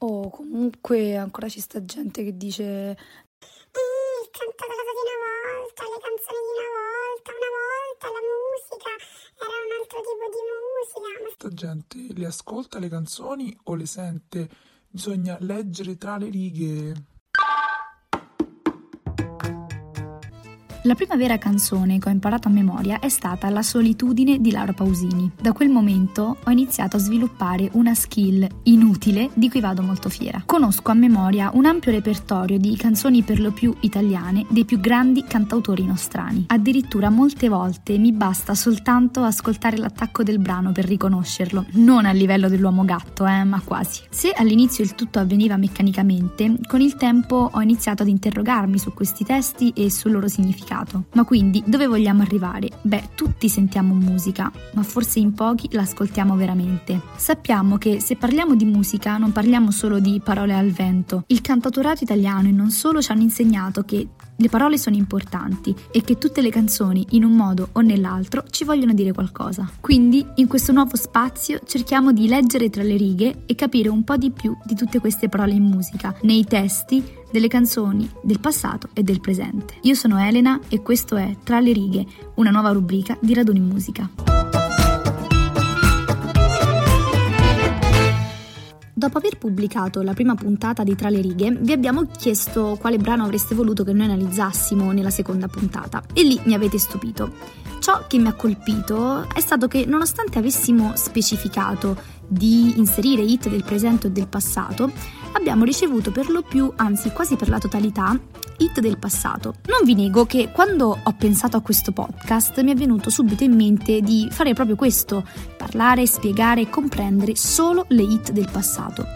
O comunque ancora ci sta gente che dice il canto della di una volta, le canzoni di una volta, una volta la musica era un altro tipo di musica. Questa gente le ascolta le canzoni o le sente? Bisogna leggere tra le righe. La prima vera canzone che ho imparato a memoria è stata La solitudine di Laura Pausini. Da quel momento ho iniziato a sviluppare una skill inutile di cui vado molto fiera. Conosco a memoria un ampio repertorio di canzoni per lo più italiane dei più grandi cantautori nostrani. Addirittura molte volte mi basta soltanto ascoltare l'attacco del brano per riconoscerlo, non a livello dell'uomo gatto, eh, ma quasi. Se all'inizio il tutto avveniva meccanicamente, con il tempo ho iniziato ad interrogarmi su questi testi e sul loro significato significato. Ma quindi dove vogliamo arrivare? Beh, tutti sentiamo musica, ma forse in pochi l'ascoltiamo veramente. Sappiamo che se parliamo di musica non parliamo solo di parole al vento. Il cantautorato italiano e non solo ci hanno insegnato che le parole sono importanti e che tutte le canzoni, in un modo o nell'altro, ci vogliono dire qualcosa. Quindi, in questo nuovo spazio, cerchiamo di leggere tra le righe e capire un po' di più di tutte queste parole in musica, nei testi, delle canzoni del passato e del presente. Io sono Elena e questo è Tra le righe, una nuova rubrica di Raduni Musica. Dopo aver pubblicato la prima puntata di Tra le righe, vi abbiamo chiesto quale brano avreste voluto che noi analizzassimo nella seconda puntata e lì mi avete stupito. Ciò che mi ha colpito è stato che nonostante avessimo specificato di inserire hit del presente o del passato, abbiamo ricevuto per lo più, anzi quasi per la totalità, hit del passato. Non vi nego che quando ho pensato a questo podcast mi è venuto subito in mente di fare proprio questo, parlare, spiegare e comprendere solo le hit del passato.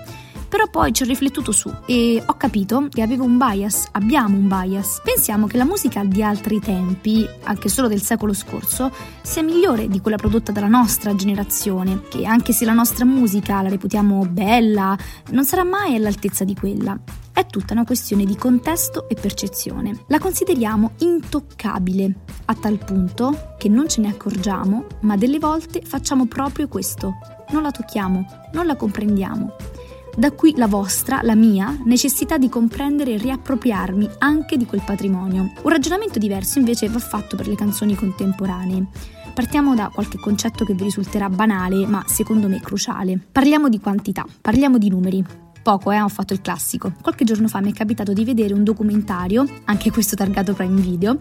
Però poi ci ho riflettuto su e ho capito che avevo un bias, abbiamo un bias. Pensiamo che la musica di altri tempi, anche solo del secolo scorso, sia migliore di quella prodotta dalla nostra generazione, che anche se la nostra musica la reputiamo bella, non sarà mai all'altezza di quella. È tutta una questione di contesto e percezione. La consideriamo intoccabile, a tal punto che non ce ne accorgiamo, ma delle volte facciamo proprio questo. Non la tocchiamo, non la comprendiamo. Da qui la vostra, la mia, necessità di comprendere e riappropriarmi anche di quel patrimonio. Un ragionamento diverso invece va fatto per le canzoni contemporanee. Partiamo da qualche concetto che vi risulterà banale, ma secondo me cruciale. Parliamo di quantità, parliamo di numeri. Poco, eh, ho fatto il classico. Qualche giorno fa mi è capitato di vedere un documentario, anche questo targato Prime Video,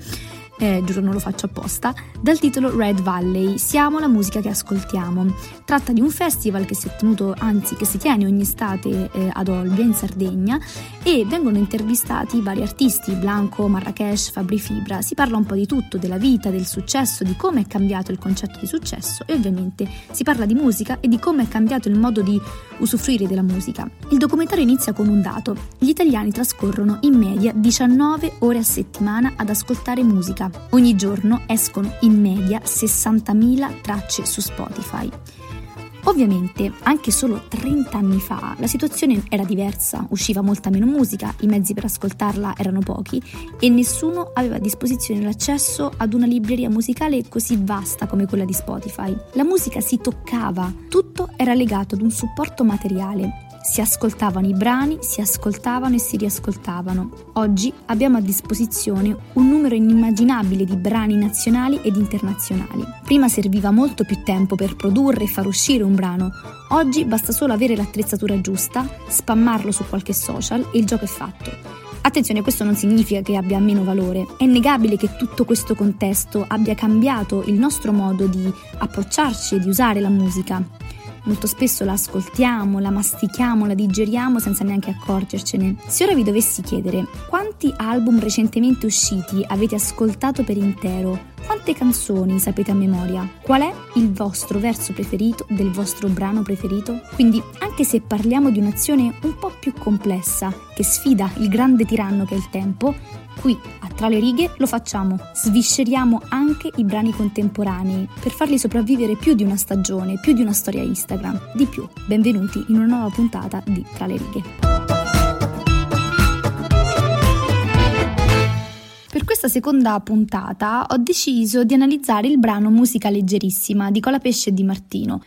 eh, giuro non lo faccio apposta, dal titolo Red Valley, Siamo la musica che ascoltiamo. Tratta di un festival che si è tenuto, anzi che si tiene ogni estate eh, ad Olbia in Sardegna e vengono intervistati vari artisti, Blanco, Marrakesh, Fabri Fibra, si parla un po' di tutto, della vita, del successo, di come è cambiato il concetto di successo e ovviamente si parla di musica e di come è cambiato il modo di usufruire della musica. Il documentario inizia con un dato, gli italiani trascorrono in media 19 ore a settimana ad ascoltare musica Ogni giorno escono in media 60.000 tracce su Spotify. Ovviamente, anche solo 30 anni fa la situazione era diversa, usciva molta meno musica, i mezzi per ascoltarla erano pochi e nessuno aveva a disposizione l'accesso ad una libreria musicale così vasta come quella di Spotify. La musica si toccava, tutto era legato ad un supporto materiale si ascoltavano i brani, si ascoltavano e si riascoltavano. Oggi abbiamo a disposizione un numero inimmaginabile di brani nazionali ed internazionali. Prima serviva molto più tempo per produrre e far uscire un brano. Oggi basta solo avere l'attrezzatura giusta, spammarlo su qualche social e il gioco è fatto. Attenzione, questo non significa che abbia meno valore. È innegabile che tutto questo contesto abbia cambiato il nostro modo di approcciarci e di usare la musica. Molto spesso la ascoltiamo, la mastichiamo, la digeriamo senza neanche accorgercene. Se ora vi dovessi chiedere quanti album recentemente usciti avete ascoltato per intero, quante canzoni sapete a memoria? Qual è il vostro verso preferito del vostro brano preferito? Quindi, anche se parliamo di un'azione un po' più complessa, che sfida il grande tiranno che è il tempo, qui a Tra le righe lo facciamo, svisceriamo anche i brani contemporanei per farli sopravvivere più di una stagione, più di una storia Instagram. Di più, benvenuti in una nuova puntata di Tra le righe. Per questa seconda puntata ho deciso di analizzare il brano Musica leggerissima di Colapesce e Di Martino.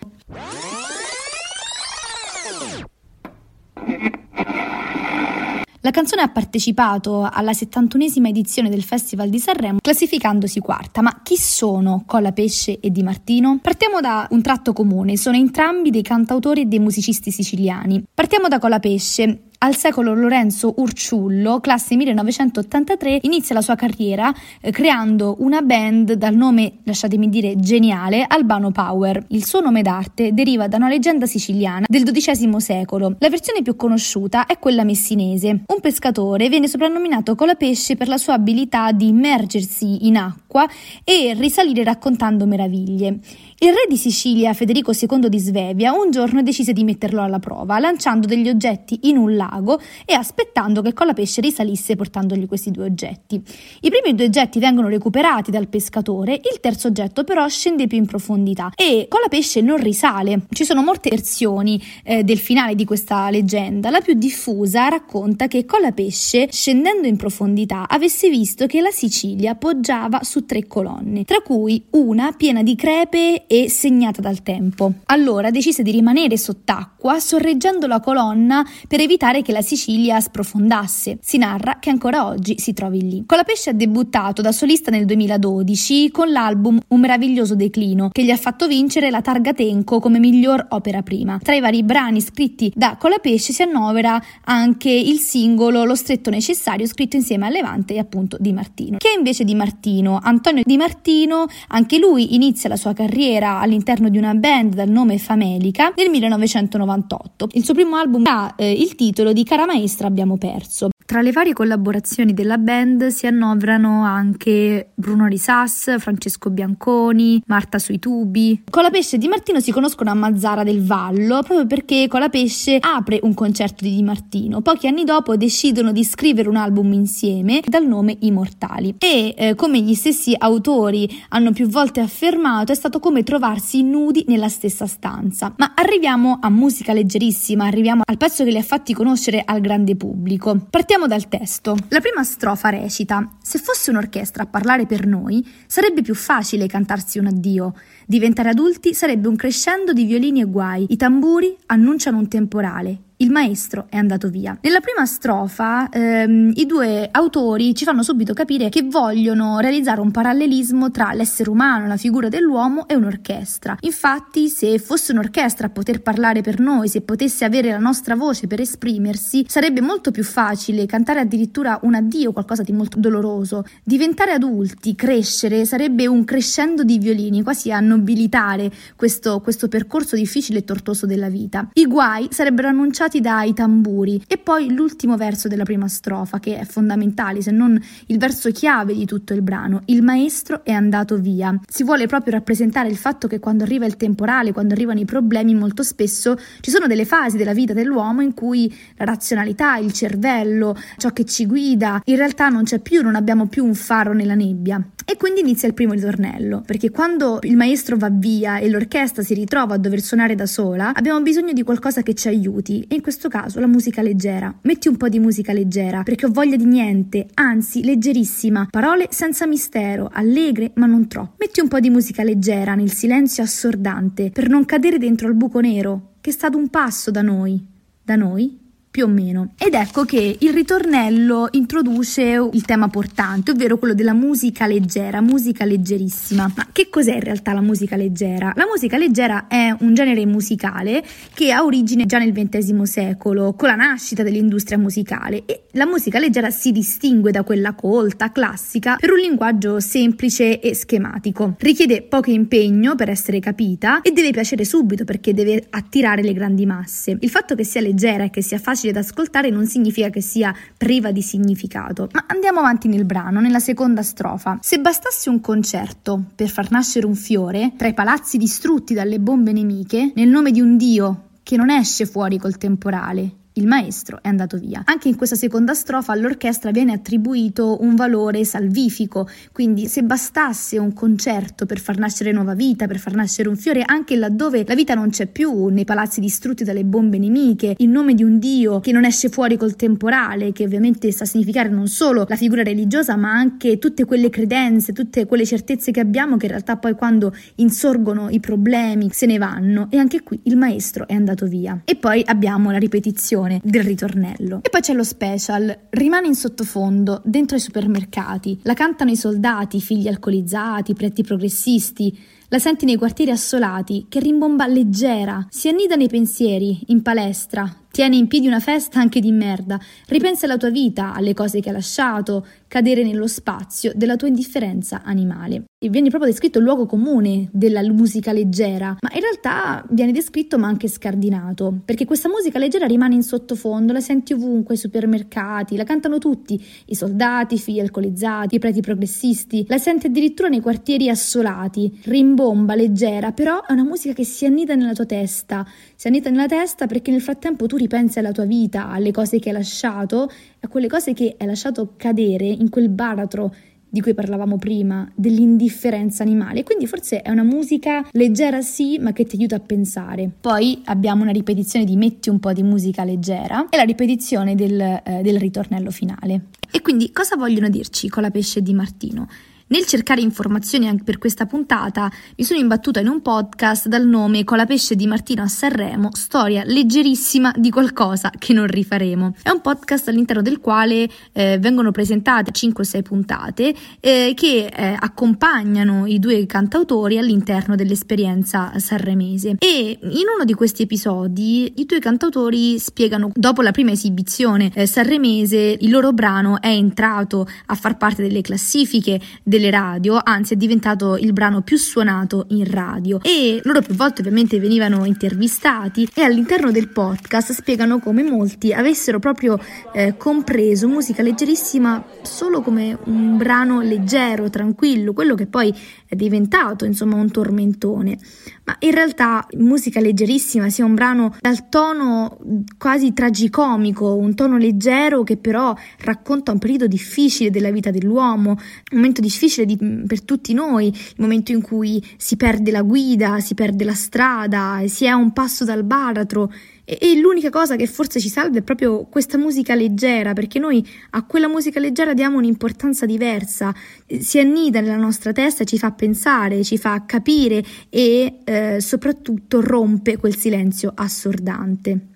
La canzone ha partecipato alla 71esima edizione del Festival di Sanremo, classificandosi quarta. Ma chi sono Cola Pesce e Di Martino? Partiamo da un tratto comune, sono entrambi dei cantautori e dei musicisti siciliani. Partiamo da Cola Pesce. Al secolo Lorenzo Urciullo, classe 1983, inizia la sua carriera eh, creando una band dal nome, lasciatemi dire, geniale, Albano Power. Il suo nome d'arte deriva da una leggenda siciliana del XII secolo. La versione più conosciuta è quella messinese. Un pescatore viene soprannominato Colapesce per la sua abilità di immergersi in acqua e risalire raccontando meraviglie. Il re di Sicilia, Federico II di Svevia, un giorno decise di metterlo alla prova, lanciando degli oggetti in un lago e aspettando che Colapesce risalisse portandogli questi due oggetti. I primi due oggetti vengono recuperati dal pescatore, il terzo oggetto però scende più in profondità e Colapesce non risale. Ci sono molte versioni eh, del finale di questa leggenda. La più diffusa racconta che Colapesce, scendendo in profondità, avesse visto che la Sicilia poggiava su tre colonne, tra cui una piena di crepe e segnata dal tempo. Allora decise di rimanere sott'acqua sorreggendo la colonna per evitare che la Sicilia sprofondasse. Si narra che ancora oggi si trovi lì. Colapesce ha debuttato da solista nel 2012 con l'album Un meraviglioso declino che gli ha fatto vincere la Targa Tenco come miglior opera prima. Tra i vari brani scritti da Colapesce si annovera anche il singolo Lo stretto necessario scritto insieme a Levante e appunto Di Martino. Chi è invece Di Martino? Antonio Di Martino, anche lui inizia la sua carriera carriera all'interno di una band dal nome Famelica nel 1998. Il suo primo album ha eh, il titolo di Cara Maestra abbiamo perso. Tra le varie collaborazioni della band si annoverano anche Bruno Risas, Francesco Bianconi, Marta sui tubi. Colapesce e Di Martino si conoscono a Mazzara del Vallo proprio perché Colapesce apre un concerto di Di Martino. Pochi anni dopo decidono di scrivere un album insieme dal nome Immortali e eh, come gli stessi autori hanno più volte affermato è stato come trovarsi nudi nella stessa stanza. Ma arriviamo a musica leggerissima, arriviamo al pezzo che li ha fatti conoscere al grande pubblico. Partiamo dal testo. La prima strofa recita: Se fosse un'orchestra a parlare per noi, sarebbe più facile cantarsi un addio. Diventare adulti sarebbe un crescendo di violini e guai. I tamburi annunciano un temporale il maestro è andato via. Nella prima strofa ehm, i due autori ci fanno subito capire che vogliono realizzare un parallelismo tra l'essere umano, la figura dell'uomo e un'orchestra. Infatti, se fosse un'orchestra a poter parlare per noi, se potesse avere la nostra voce per esprimersi, sarebbe molto più facile cantare addirittura un addio, qualcosa di molto doloroso. Diventare adulti, crescere, sarebbe un crescendo di violini, quasi a nobilitare questo, questo percorso difficile e tortuoso della vita. I guai sarebbero annunciati suonati dai tamburi. E poi l'ultimo verso della prima strofa che è fondamentale se non il verso chiave di tutto il brano. Il maestro è andato via. Si vuole proprio rappresentare il fatto che quando arriva il temporale quando arrivano i problemi molto spesso ci sono delle fasi della vita dell'uomo in cui la razionalità il cervello ciò che ci guida in realtà non c'è più non abbiamo più un faro nella nebbia. E quindi inizia il primo ritornello, perché quando il maestro va via e l'orchestra si ritrova a dover suonare da sola, abbiamo bisogno di qualcosa che ci aiuti, in questo caso la musica leggera. Metti un po' di musica leggera, perché ho voglia di niente, anzi leggerissima, parole senza mistero, allegre ma non troppo. Metti un po' di musica leggera nel silenzio assordante, per non cadere dentro al buco nero, che sta ad un passo da noi. Da noi? Più o meno. Ed ecco che il ritornello introduce il tema portante, ovvero quello della musica leggera, musica leggerissima. Ma che cos'è in realtà la musica leggera? La musica leggera è un genere musicale che ha origine già nel XX secolo, con la nascita dell'industria musicale e la musica leggera si distingue da quella colta, classica, per un linguaggio semplice e schematico. Richiede poco impegno per essere capita e deve piacere subito perché deve attirare le grandi masse. Il fatto che sia leggera e che sia facile da ascoltare non significa che sia priva di significato. Ma andiamo avanti nel brano, nella seconda strofa. Se bastasse un concerto per far nascere un fiore tra i palazzi distrutti dalle bombe nemiche, nel nome di un dio che non esce fuori col temporale, il maestro è andato via. Anche in questa seconda strofa all'orchestra viene attribuito un valore salvifico, quindi se bastasse un concerto per far nascere nuova vita, per far nascere un fiore, anche laddove la vita non c'è più, nei palazzi distrutti dalle bombe nemiche, in nome di un Dio che non esce fuori col temporale, che ovviamente sta a significare non solo la figura religiosa, ma anche tutte quelle credenze, tutte quelle certezze che abbiamo che in realtà poi quando insorgono i problemi se ne vanno e anche qui il maestro è andato via. E poi abbiamo la ripetizione canzone del ritornello. E poi c'è lo special, rimane in sottofondo, dentro ai supermercati, la cantano i soldati, figli alcolizzati, preti progressisti, la senti nei quartieri assolati, che rimbomba leggera, si annida nei pensieri, in palestra, tiene in piedi una festa anche di merda, ripensa alla tua vita, alle cose che hai lasciato, cadere nello spazio della tua indifferenza animale. E viene proprio descritto il luogo comune della musica leggera, ma in realtà viene descritto ma anche scardinato, perché questa musica leggera rimane in sottofondo, la senti ovunque, ai supermercati, la cantano tutti, i soldati, i figli alcolizzati, i preti progressisti, la senti addirittura nei quartieri assolati, rimbomba, leggera, però è una musica che si annida nella tua testa, si annida nella testa perché nel frattempo tu ripensi alla tua vita, alle cose che hai lasciato, a quelle cose che hai lasciato cadere in quel baratro di cui parlavamo prima, dell'indifferenza animale. Quindi forse è una musica leggera sì, ma che ti aiuta a pensare. Poi abbiamo una ripetizione di Metti un po' di musica leggera e la ripetizione del, eh, del ritornello finale. E quindi cosa vogliono dirci con la pesce di Martino? Nel cercare informazioni anche per questa puntata mi sono imbattuta in un podcast dal nome Con la pesce di Martino a Sanremo, storia leggerissima di qualcosa che non rifaremo. È un podcast all'interno del quale eh, vengono presentate 5-6 puntate eh, che eh, accompagnano i due cantautori all'interno dell'esperienza sanremese. E in uno di questi episodi i due cantautori spiegano, dopo la prima esibizione eh, sanremese, il loro brano è entrato a far parte delle classifiche delle radio, anzi è diventato il brano più suonato in radio. E loro più volte ovviamente venivano intervistati e all'interno del podcast spiegano come molti avessero proprio eh, compreso musica leggerissima solo come un brano leggero, tranquillo, quello che poi diventato insomma un tormentone, ma in realtà musica leggerissima sia un brano dal tono quasi tragicomico, un tono leggero che però racconta un periodo difficile della vita dell'uomo, un momento difficile di, per tutti noi, il momento in cui si perde la guida, si perde la strada, si è a un passo dal baratro e, e l'unica cosa che forse ci salva è proprio questa musica leggera, perché noi a quella musica leggera diamo un'importanza diversa, si annida nella nostra testa, ci fa pensare, ci fa capire e eh, soprattutto rompe quel silenzio assordante.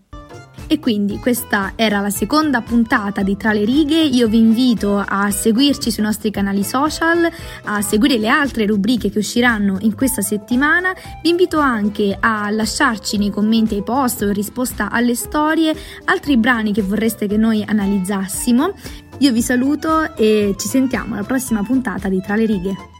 E quindi questa era la seconda puntata di Tra le righe. Io vi invito a seguirci sui nostri canali social, a seguire le altre rubriche che usciranno in questa settimana. Vi invito anche a lasciarci nei commenti ai post o in risposta alle storie altri brani che vorreste che noi analizzassimo. Io vi saluto e ci sentiamo alla prossima puntata di Tra le righe.